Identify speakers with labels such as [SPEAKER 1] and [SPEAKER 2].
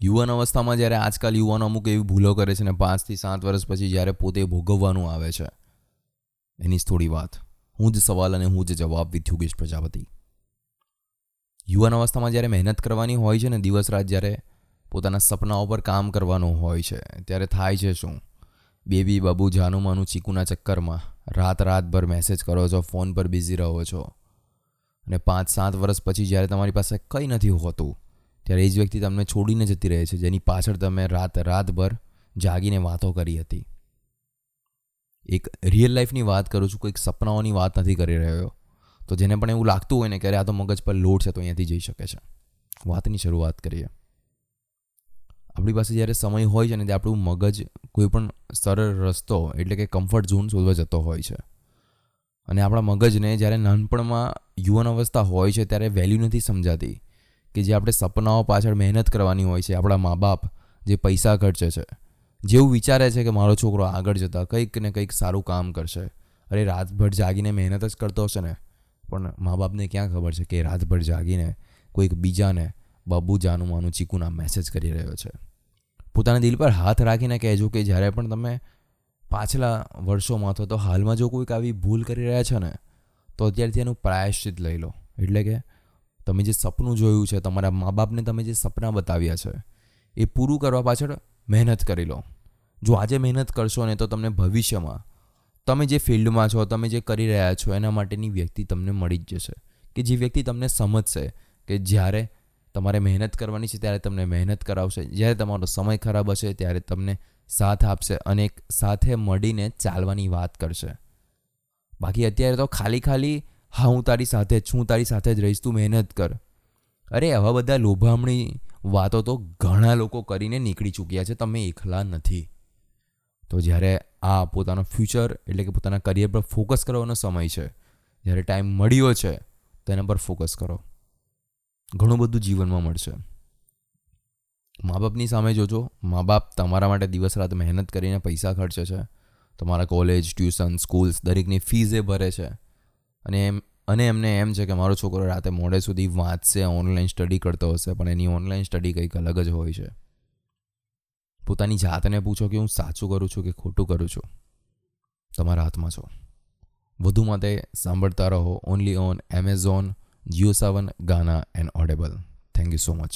[SPEAKER 1] યુવાન અવસ્થામાં જ્યારે આજકાલ યુવાનો અમુક એવી ભૂલો કરે છે ને પાંચથી સાત વર્ષ પછી જ્યારે પોતે ભોગવવાનું આવે છે, એની જ થોડી વાત. હું જ સવાલ અને હું જ જવાબ વિથ યોગેશ પ્રજાપતિ. યુવાન અવસ્થામાં જ્યારે મહેનત કરવાની હોય છે ને દિવસ રાત જ્યારે પોતાના સપનાઓ પર કામ કરવાનું હોય છે, ત્યારે થાય છે શું? બેબી, બાબુ જાનુમાનું ચીકુના ચક્કરમાં રાત રાતભર મેસેજ કરો છો ફોન પર બિઝી રહો છો. અને પાંચ સાત વર્ષ પછી જ્યારે તમારી પાસે કંઈ નથી હોતું ત્યારે એ જ વ્યક્તિ તમને છોડીને જતી રહે છે, જેની પાછળ તમે રાત, રાતભર જાગીને વાતો કરી હતી. એક રિયલ લાઈફની વાત કરું છું, કોઈક સપનાઓની વાત નથી કરી રહ્યો. તો જેને પણ એવું લાગતું હોય ને કે આ તો મગજ પર લોડ છે, તો અહીંયાથી જઈ શકે છે. વાતની શરૂઆત કરીએ. આપણી પાસે જ્યારે સમય હોય છે ને, ત્યારે આપણું મગજ કોઈ પણ સરળ રસ્તો એટલે કે કમ્ફર્ટ ઝોન શોધવા જતો હોય છે. અને આપણા મગજને જ્યારે નાનપણમાં યુવાન અવસ્થા હોય છે, ત્યારે વેલ્યુ નથી સમજાતી. કે જે આપણે સપનાઓ પાછળ મહેનત કરવાની હોય છે, આપણા મા બાપ જે પૈસા ખર્ચે છે, જેવું વિચારે છે કે મારો છોકરો આગળ જતા કંઈક ને કંઈક સારું કામ કરશે. અરે, રાતભર જાગીને મહેનત જ કરતો હશે ને? પણ મા બાપને ક્યાં ખબર છે કે રાતભર જાગીને કોઈક બીજાને બાબુ જાનું માનું ચીકુના મેસેજ કરી રહ્યો છે? પોતાના દિલ પર હાથ રાખીને કહેજો કે જ્યારે પણ તમે પાછલા વર્ષોમાં અથવા તો હાલમાં જો કોઈક આવી ભૂલ કરી રહ્યા છો ને, તો અત્યારથી એનું પ્રાયશ્ચિત લઈ લો. એટલે કે તમે જે સપનું જોયું છે, તમારા મા બાપને તમે જે સપના બતાવ્યા છે, એ પૂરું કરવા પાછળ મહેનત કરી લો. જો આજે મહેનત કરશો ને તો તમને ભવિષ્યમાં તમે જે ફિલ્ડમાં છો, તમે જે કરી રહ્યા છો, એના માટેની વ્યક્તિ તમને મળી જ જશે. કે જે વ્યક્તિ તમને સમજશે કે જ્યારે તમારે મહેનત કરવાની છે, ત્યારે તમને મહેનત કરાવશે. જ્યારે તમારો સમય ખરાબ હશે, ત્યારે તમને સાથ આપશે અને એક સાથે મળીને ચાલવાની વાત કરશે. બાકી અત્યારે તો ખાલી ખાલી હા, હું તારી સાથે જ છું તારી સાથે જ રહીશ, તું મહેનત કર. અરે, આવા બધા લોભામણી વાતો તો ઘણા લોકો કરીને નીકળી ચૂક્યા છે, તમે એકલા નથી. તો જ્યારે આ પોતાનો ફ્યુચર એટલે કે પોતાના કરિયર પર ફોકસ કરવાનો સમય છે, જ્યારે ટાઈમ મળ્યો છે તેના પર ફોકસ કરો. ઘણું બધું જીવનમાં મળશે. મા બાપની સામે જોજો મા બાપ તમારા માટે દિવસ રાત મહેનત કરીને પૈસા ખર્ચે છે, તમારા કોલેજ ટ્યુશન સ્કૂલ્સ દરેકની ફીઝ ભરે છે. અને એમ અને એમને એમ છે કે મારો છોકરો રાતે મોડે સુધી વાંચશે ઓનલાઈન સ્ટડી કરતો હશે, પણ એની ઓનલાઈન સ્ટડી કંઈક અલગ જ હોય છે. પોતાની જાતને પૂછો કે હું સાચું કરું છું કે ખોટું કરું છું? તમારા હાથમાં છો. વધુ માટે સાંભળતા રહો. Only on Amazon JioSaavn Gaana and Audible thank you so much